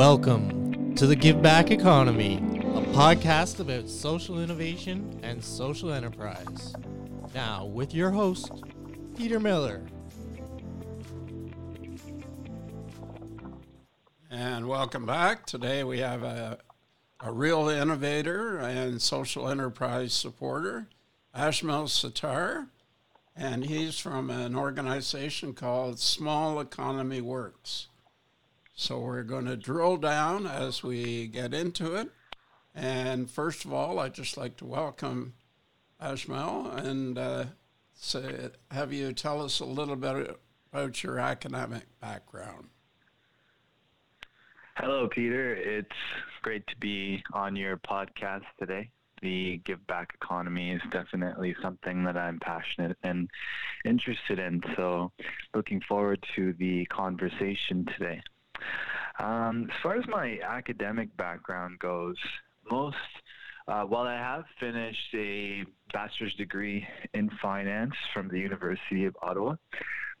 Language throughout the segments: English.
Welcome to the Give Back Economy, a podcast about social innovation and social enterprise. Now, with your host, Peter Miller. And welcome back. Today we have a, a real innovator and social enterprise supporter, Ashmel Sattar, and he's from an organization called Small Economy Works. So we're going to drill down as we get into it. And first of all, I'd just like to welcome Ashmel and uh, say, have you tell us a little bit about your academic background. Hello, Peter. It's great to be on your podcast today. The give back economy is definitely something that I'm passionate and interested in. So, looking forward to the conversation today. Um, as far as my academic background goes, most uh, while I have finished a bachelor's degree in finance from the University of Ottawa,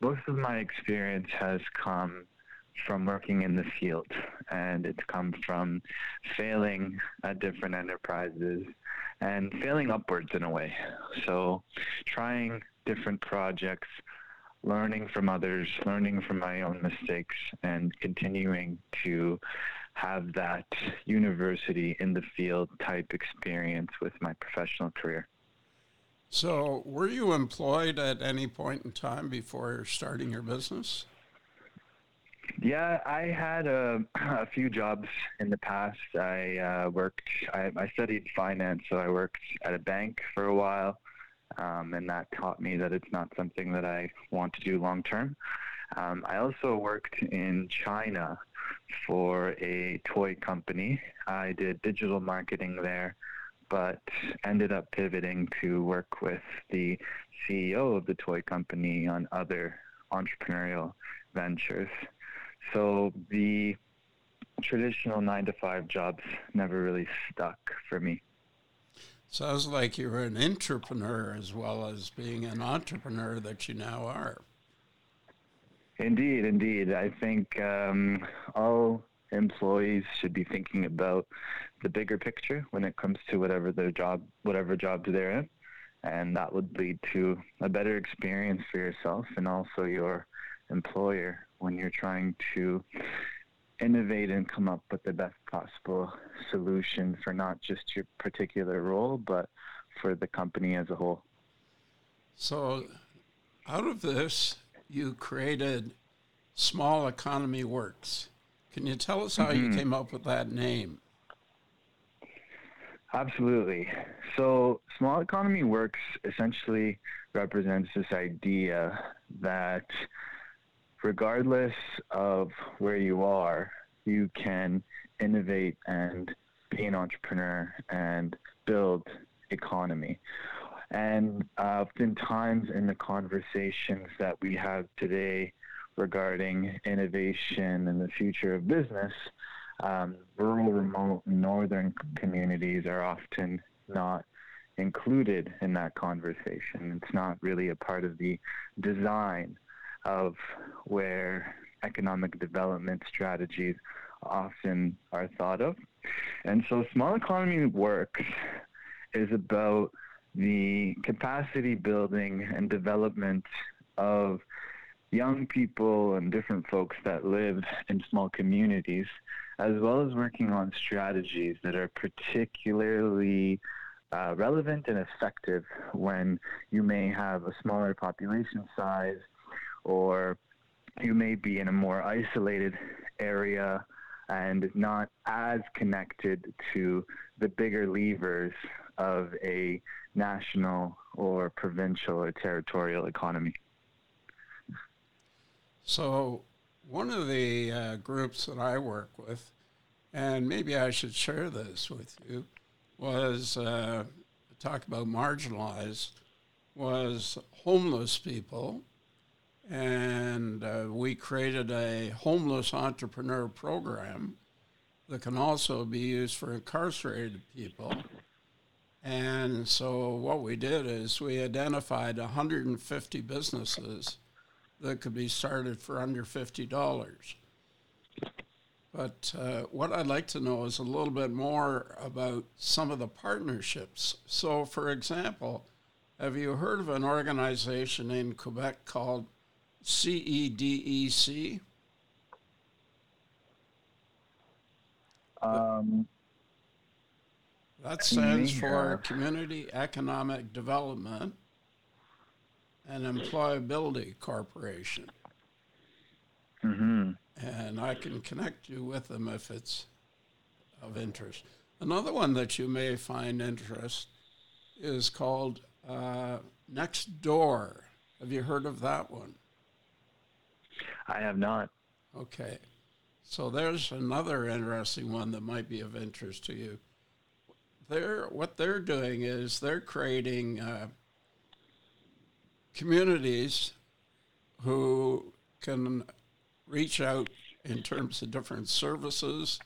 most of my experience has come from working in the field and it's come from failing at different enterprises and failing upwards in a way. So trying different projects, learning from others, learning from my own mistakes, and continuing to have that university in the field type experience with my professional career. So, were you employed at any point in time before starting your business? Yeah, I had a, a few jobs in the past. I uh, worked, I, I, studied finance, so I worked at a bank for a while, um, and that taught me that it's not something that I want to do long term. Um, I also worked in China for a toy company. I did digital marketing there, but ended up pivoting to work with the CEO of the toy company on other entrepreneurial ventures. So the traditional nine to five jobs never really stuck for me. Sounds like you're an entrepreneur as well as being an entrepreneur that you now are. Indeed, indeed. I think um, all employees should be thinking about the bigger picture when it comes to whatever their job, whatever job they're in, and that would lead to a better experience for yourself and also your employer when you're trying to innovate and come up with the best possible solution for not just your particular role, but for the company as a whole. So, out of this, you created Small Economy Works. Can you tell us how mm-hmm. you came up with that name? Absolutely. So, Small Economy Works essentially represents this idea that regardless of where you are, you can innovate and be an entrepreneur and build economy. And uh, oftentimes in the conversations that we have today regarding innovation and the future of business, um, rural, remote, northern communities are often not included in that conversation. It's not really a part of the design of where economic development strategies often are thought of. And so small economy works is about the capacity building and development of young people and different folks that live in small communities, as well as working on strategies that are particularly uh, relevant and effective when you may have a smaller population size or you may be in a more isolated area and not as connected to the bigger levers of a national or provincial or territorial economy. So, one of the uh, groups that I work with, and maybe I should share this with you, was uh, talk about marginalized, was homeless people and uh, we created a homeless entrepreneur program that can also be used for incarcerated people. And so what we did is we identified 150 businesses that could be started for under $50. But uh, what I'd like to know is a little bit more about some of the partnerships. So, for example, have you heard of an organization in Quebec called CEDEC? Um, that stands for Community Economic Development and Employability Corporation. Mm-hmm. And I can connect you with them if it's of interest. Another one that you may find interest is called uh, Next Door. Have you heard of that one? I have not. Okay. So there's another interesting one that might be of interest to you. They're, what they're doing is they're creating uh, communities who can reach out in terms of different services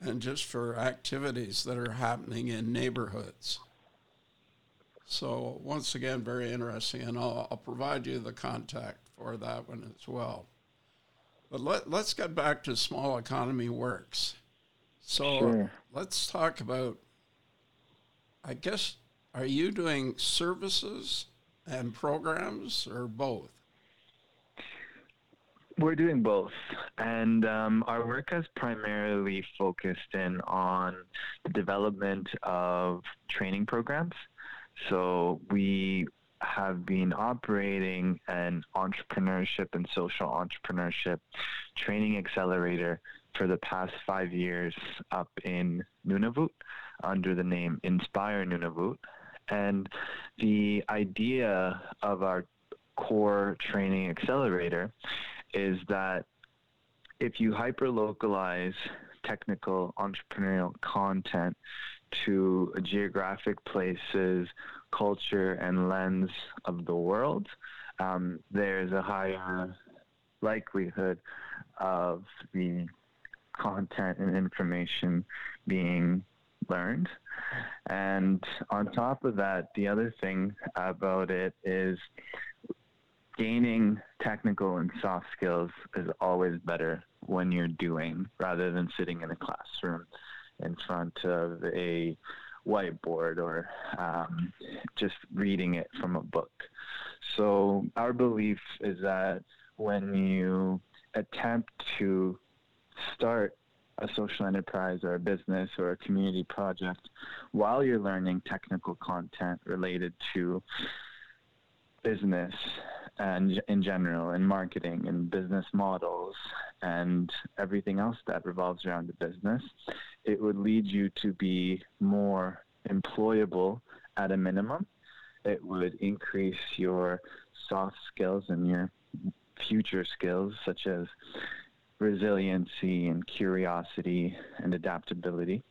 and just for activities that are happening in neighborhoods. So once again, very interesting, and I'll, I'll provide you the contact for that one as well. But let, let's get back to small economy works. So Sure. let's talk about, I guess, are you doing services and programs or both? We're doing both, and um, our work has primarily focused in on the development of training programs. So we have been operating an entrepreneurship and social entrepreneurship training accelerator for the past five years up in Nunavut under the name Inspire Nunavut. And the idea of our core training accelerator is that if you hyper localize technical entrepreneurial content to geographic places, culture, and lens of the world, um, there's a higher likelihood of the content and information being learned. And on top of that, the other thing about it is gaining technical and soft skills is always better when you're doing rather than sitting in a classroom in front of a whiteboard or um, just reading it from a book. So, our belief is that when you attempt to start a social enterprise or a business or a community project while you're learning technical content related to business and in general and marketing and business models and everything else that revolves around the business it would lead you to be more employable at a minimum it would increase your soft skills and your future skills such as resiliency and curiosity and adaptability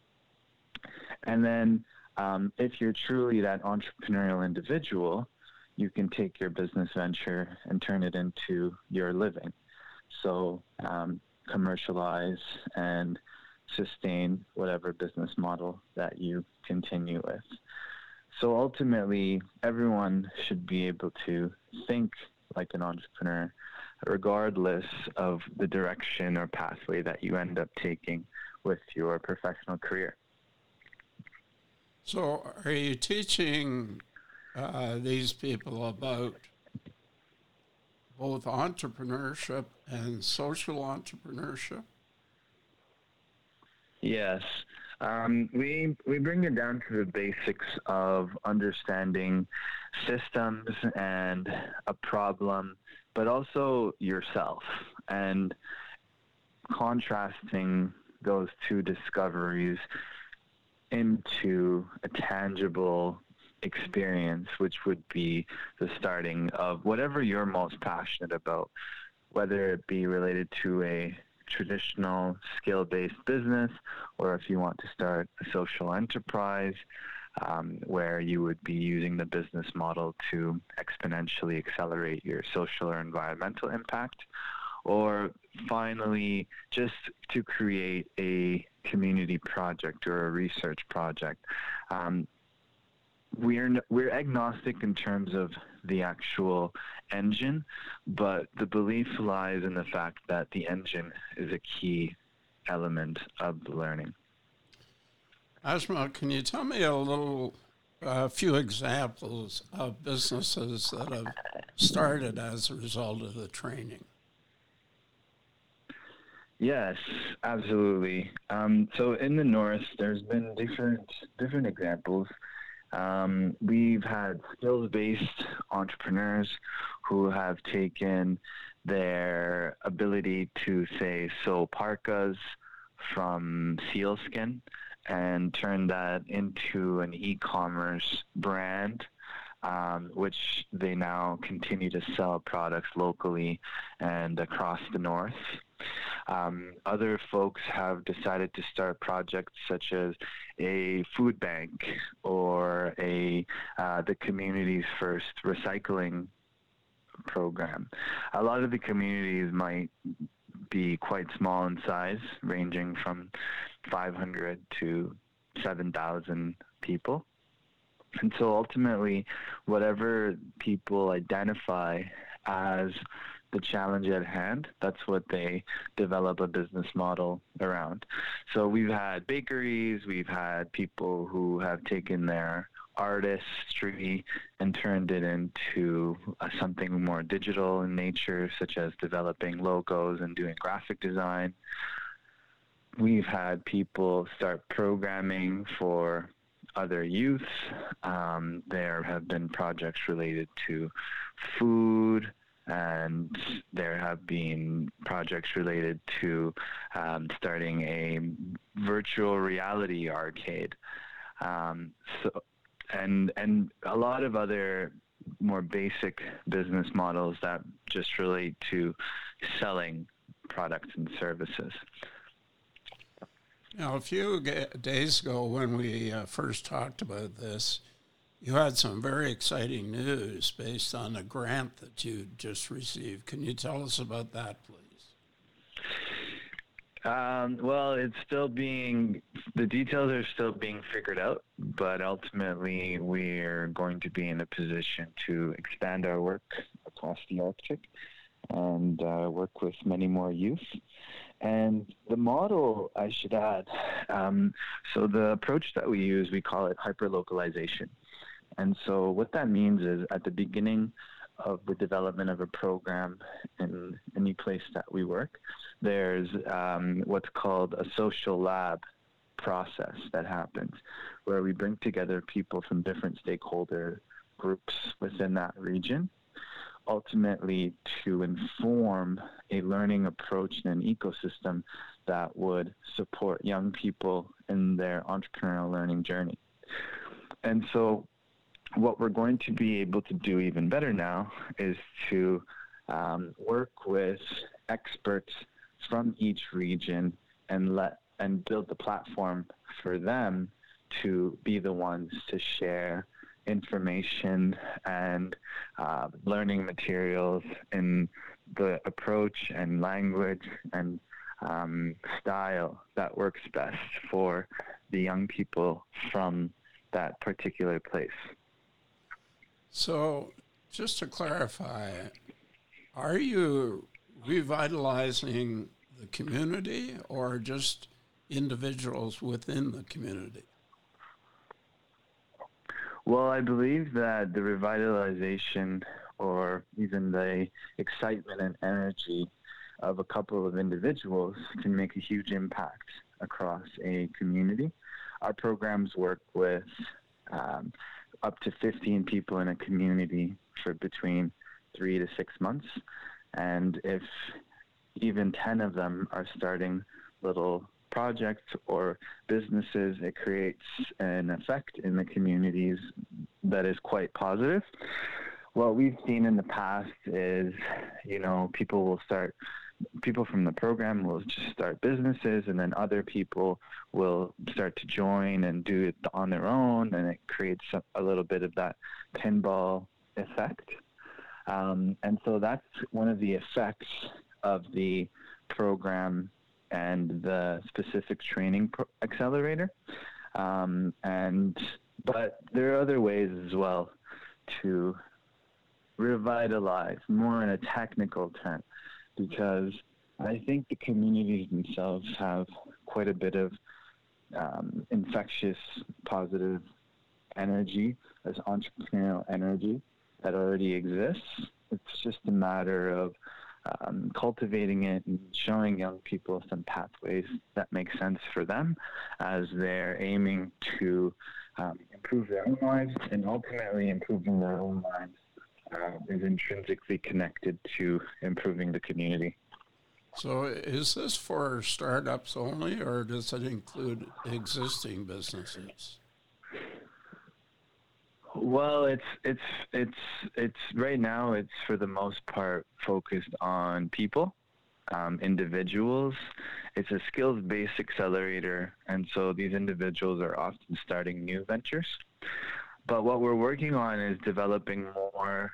and then um, if you're truly that entrepreneurial individual you can take your business venture and turn it into your living. So um, commercialize and sustain whatever business model that you continue with. So ultimately, everyone should be able to think like an entrepreneur, regardless of the direction or pathway that you end up taking with your professional career. So, are you teaching uh, these people about both entrepreneurship and social entrepreneurship? Yes. Um, we we bring it down to the basics of understanding systems and a problem, but also yourself, and contrasting those two discoveries into a tangible experience, which would be the starting of whatever you're most passionate about, whether it be related to a traditional skill based business or if you want to start a social enterprise. Um, where you would be using the business model to exponentially accelerate your social or environmental impact, or finally, just to create a community project or a research project. Um, we're we're agnostic in terms of the actual engine, but the belief lies in the fact that the engine is a key element of the learning. Ashma, can you tell me a little, a few examples of businesses that have started as a result of the training? Yes, absolutely. Um, so in the north, there's been different different examples. Um, we've had skills-based entrepreneurs who have taken their ability to say sew parkas from sealskin and turned that into an e-commerce brand um, which they now continue to sell products locally and across the north. Um, other folks have decided to start projects such as a food bank or a uh, the community's first recycling program. A lot of the communities might be quite small in size, ranging from 500 to 7,000 people. And so ultimately, whatever people identify as the challenge at hand, that's what they develop a business model around. So we've had bakeries, we've had people who have taken their artistry and turned it into uh, something more digital in nature, such as developing logos and doing graphic design. We've had people start programming for other youth. Um, there have been projects related to food, and there have been projects related to um, starting a virtual reality arcade. Um, so, and and a lot of other more basic business models that just relate to selling products and services. Now, a few days ago, when we uh, first talked about this, you had some very exciting news based on a grant that you just received. Can you tell us about that, please? Um, well, it's still being, the details are still being figured out, but ultimately we're going to be in a position to expand our work across the Arctic and uh, work with many more youth. And the model, I should add, um, so the approach that we use, we call it hyperlocalization. And so what that means is at the beginning of the development of a program in any place that we work, there's um, what's called a social lab process that happens where we bring together people from different stakeholder groups within that region ultimately to inform a learning approach and an ecosystem that would support young people in their entrepreneurial learning journey. And so, what we're going to be able to do even better now is to um, work with experts from each region and let and build the platform for them to be the ones to share information and uh, learning materials in the approach and language and um, style that works best for the young people from that particular place. So, just to clarify, are you revitalizing the community or just individuals within the community? Well, I believe that the revitalization or even the excitement and energy of a couple of individuals can make a huge impact across a community. Our programs work with um, up to 15 people in a community for between three to six months. And if even 10 of them are starting little projects or businesses, it creates an effect in the communities that is quite positive. What we've seen in the past is, you know, people will start, people from the program will just start businesses, and then other people will start to join and do it on their own, and it creates a, little bit of that pinball effect. Um, and so that's one of the effects of the program and the specific training pro- accelerator. Um, and but there are other ways as well to revitalize more in a technical term because I think the communities themselves have quite a bit of um, infectious, positive energy, as entrepreneurial energy that already exists. It's just a matter of um, cultivating it and showing young people some pathways that make sense for them as they're aiming to um, improve their own lives and ultimately improving their own lives uh, is intrinsically connected to improving the community. So, is this for startups only, or does it include existing businesses? Well, it's it's it's it's right now. It's for the most part focused on people, um, individuals. It's a skills-based accelerator, and so these individuals are often starting new ventures. But what we're working on is developing more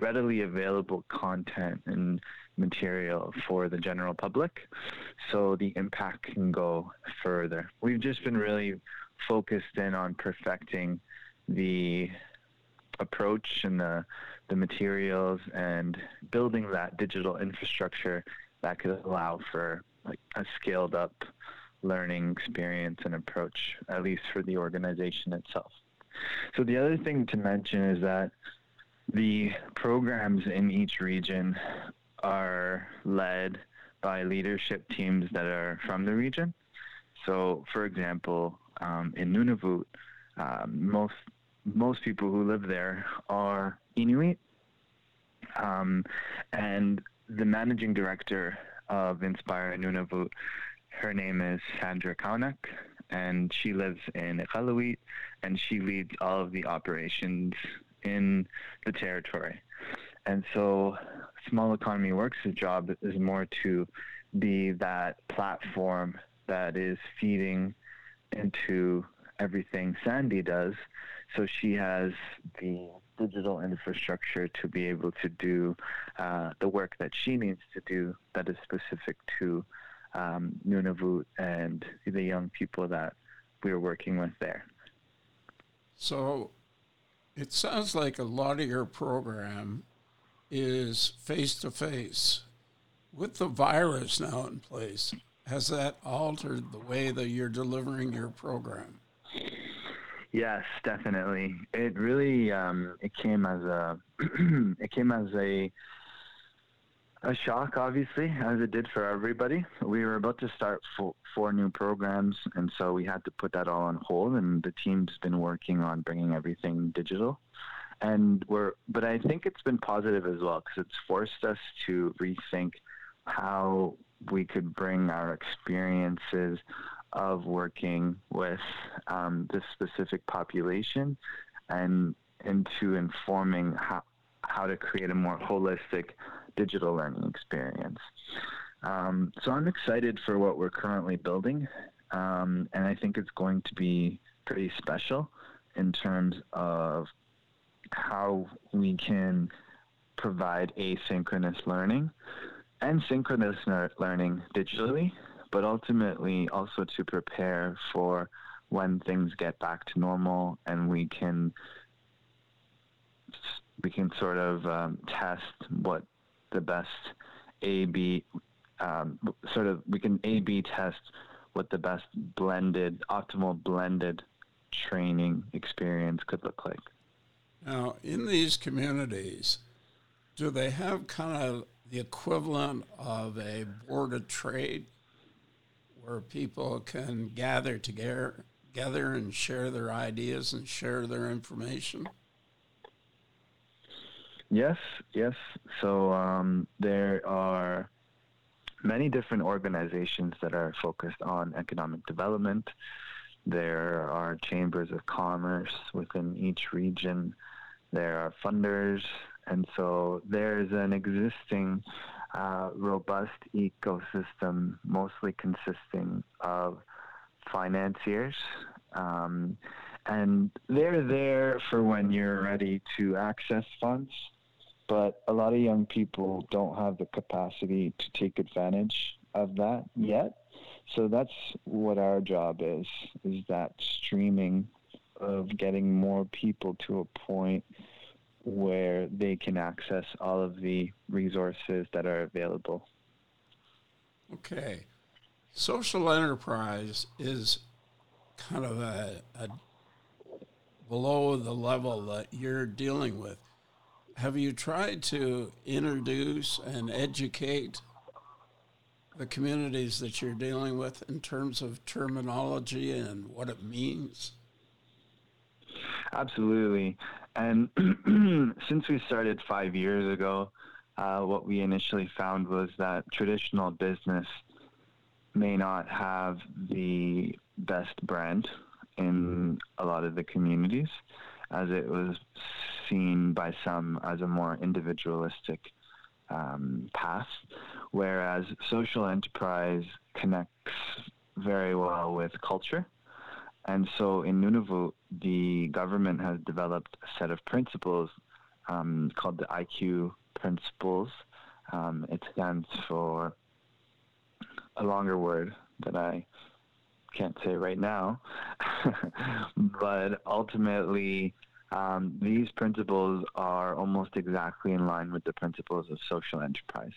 readily available content and material for the general public, so the impact can go further. We've just been really focused in on perfecting the approach and the the materials and building that digital infrastructure that could allow for like a scaled up learning experience and approach at least for the organization itself so the other thing to mention is that the programs in each region are led by leadership teams that are from the region. So for example um, in nunavut um, most most people who live there are Inuit, um, and the managing director of Inspire Nunavut, her name is Sandra Kaunak, and she lives in Iqaluit, and she leads all of the operations in the territory. And so, Small Economy Works' job is more to be that platform that is feeding into everything Sandy does. So she has the digital infrastructure to be able to do uh, the work that she needs to do that is specific to um, Nunavut and the young people that we're working with there. So it sounds like a lot of your program is face to face. With the virus now in place, has that altered the way that you're delivering your program? Yes, definitely. It really um, it came as a it came as a a shock, obviously, as it did for everybody. We were about to start four, four new programs, and so we had to put that all on hold. And the team's been working on bringing everything digital, and we're. But I think it's been positive as well because it's forced us to rethink how we could bring our experiences of working with um, this specific population and into informing how, how to create a more holistic digital learning experience. Um, so I'm excited for what we're currently building, um, and I think it's going to be pretty special in terms of how we can provide asynchronous learning and synchronous learning digitally but ultimately also to prepare for when things get back to normal and we can we can sort of um, test what the best A B um, sort of we can A B test what the best blended optimal blended training experience could look like. Now, in these communities, do they have kind of the equivalent of a board of trade where people can gather together, together and share their ideas and share their information? Yes, yes. So um, there are many different organizations that are focused on economic development. There are chambers of commerce within each region. There are funders. And so there's an existing uh, robust ecosystem, mostly consisting of financiers. Um, and they're there for when you're ready to access funds. But a lot of young people don't have the capacity to take advantage of that yet. So that's what our job is, is that streaming of getting more people to a point where they can access all of the resources that are available. Okay. Social enterprise is kind of a, a below the level that you're dealing with. Have you tried to introduce and educate the communities that you're dealing with in terms of terminology and what it means? Absolutely. And since we started five years ago, uh, what we initially found was that traditional business may not have the best brand in a lot of the communities, as it was seen by some as a more individualistic um, path, whereas social enterprise connects very well with culture. And so in Nunavut, the government has developed a set of principles um, called the IQ principles. Um, it stands for a longer word that I can't say right now. but ultimately, um, these principles are almost exactly in line with the principles of social enterprise.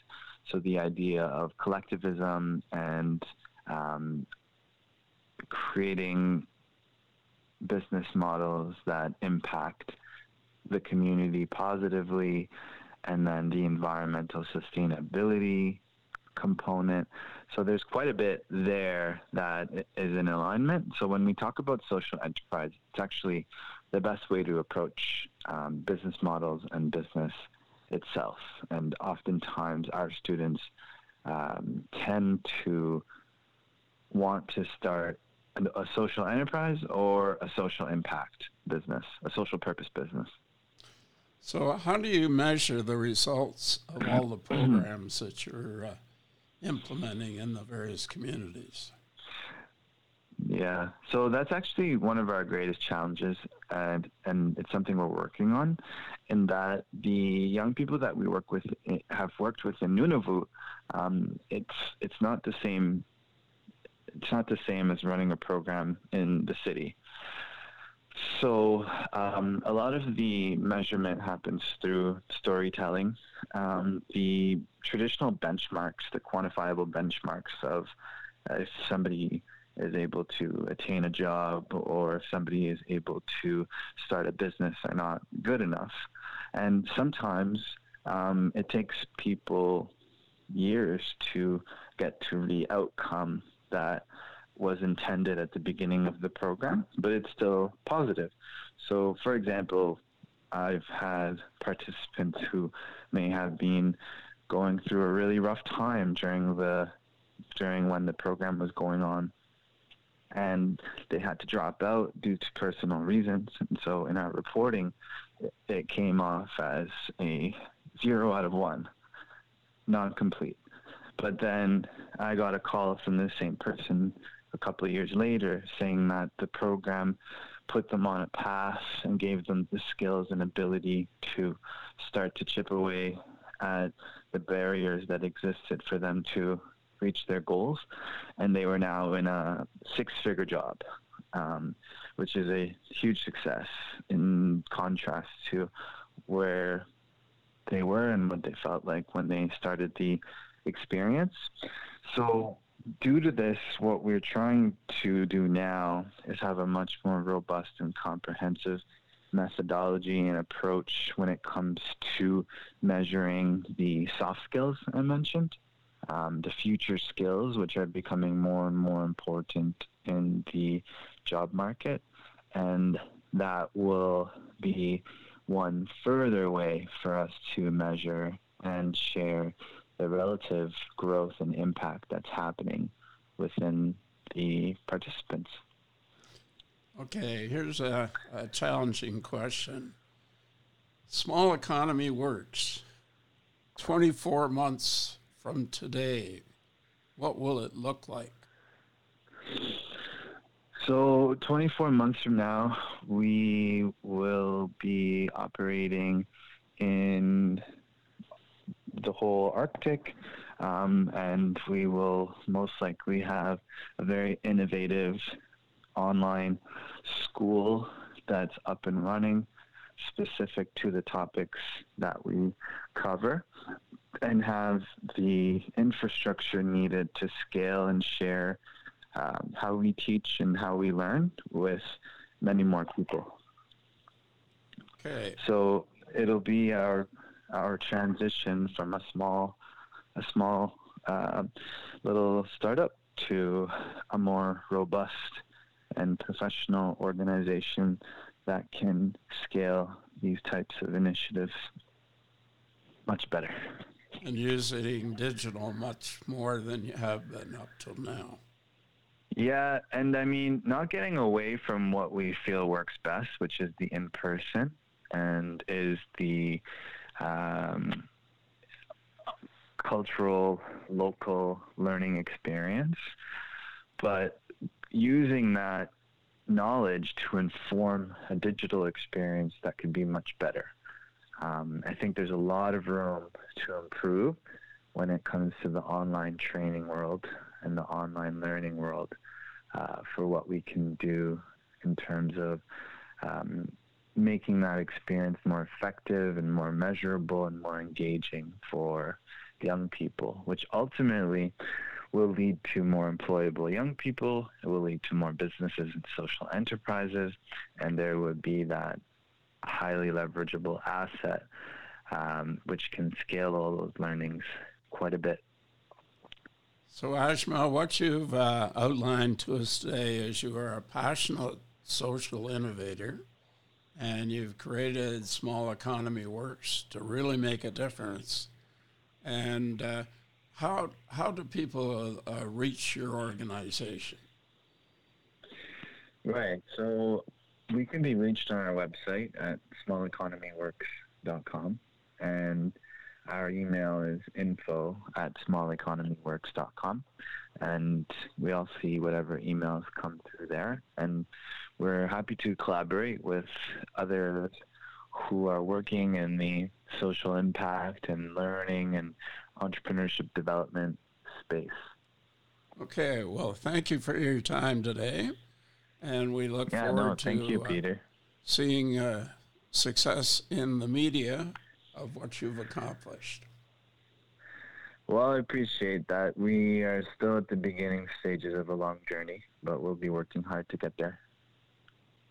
So the idea of collectivism and um, creating business models that impact the community positively, and then the environmental sustainability component. So there's quite a bit there that is in alignment. So when we talk about social enterprise, it's actually the best way to approach um, business models and business itself. And oftentimes our students um, tend to want to start a social enterprise or a social impact business, a social purpose business. So, how do you measure the results of all the programs that you're uh, implementing in the various communities? Yeah, so that's actually one of our greatest challenges, and and it's something we're working on. In that the young people that we work with eh, have worked with in Nunavut, um, it's it's not the same. It's not the same as running a program in the city. So um, a lot of the measurement happens through storytelling. Um, the traditional benchmarks, the quantifiable benchmarks of uh, if somebody is able to attain a job or if somebody is able to start a business are not good enough. And sometimes um, it takes people years to get to the outcome that was intended at the beginning of the program, but it's still positive. So, for example, I've had participants who may have been going through a really rough time during the during when the program was going on and they had to drop out due to personal reasons. And so in our reporting it came off as a zero out of one non-complete. But then i got a call from the same person a couple of years later saying that the program put them on a path and gave them the skills and ability to start to chip away at the barriers that existed for them to reach their goals. And they were now in a six figure job, um, which is a huge success in contrast to where they were and what they felt like when they started the experience. So due to this, what we're trying to do now is have a much more robust and comprehensive methodology and approach when it comes to measuring the soft skills I mentioned, um, the future skills, which are becoming more and more important in the job market. And that will be one further way for us to measure and share the relative growth and impact that's happening within the participants. Okay, here's a, a challenging question. Small economy works. 24 months from today, what will it look like? So, 24 months from now, we will be operating in the whole Arctic, um, and we will most likely have a very innovative online school that's up and running specific to the topics that we cover. And have the infrastructure needed to scale and share um, how we teach and how we learn with many more people. Okay. So it'll be our our transition from a small a small uh, little startup to a more robust and professional organization that can scale these types of initiatives much better. And using digital much more than you have been up till now. Yeah, and I mean, not getting away from what we feel works best, which is the in person and is the um, cultural, local learning experience, but using that knowledge to inform a digital experience that could be much better. Um, I think there's a lot of room to improve when it comes to the online training world and the online learning world uh, for what we can do in terms of um, making that experience more effective and more measurable and more engaging for young people, which ultimately will lead to more employable young people. It will lead to more businesses and social enterprises, and there would be that highly leverageable asset um, which can scale all those learnings quite a bit. So, Ashma, what you've uh, outlined to us today is you are a passionate social innovator and you've created Small Economy Works to really make a difference. And uh, how, how do people uh, reach your organization? Right. So we can be reached on our website at smalleconomyworks.com and our email is info at smalleconomyworks.com and we all see whatever emails come through there and we're happy to collaborate with others who are working in the social impact and learning and entrepreneurship development space. Okay, well, thank you for your time today, and we look yeah, forward no, thank to you, uh, seeing uh, success in the media of what you've accomplished. Well, I appreciate that. We are still at the beginning stages of a long journey, but we'll be working hard to get there.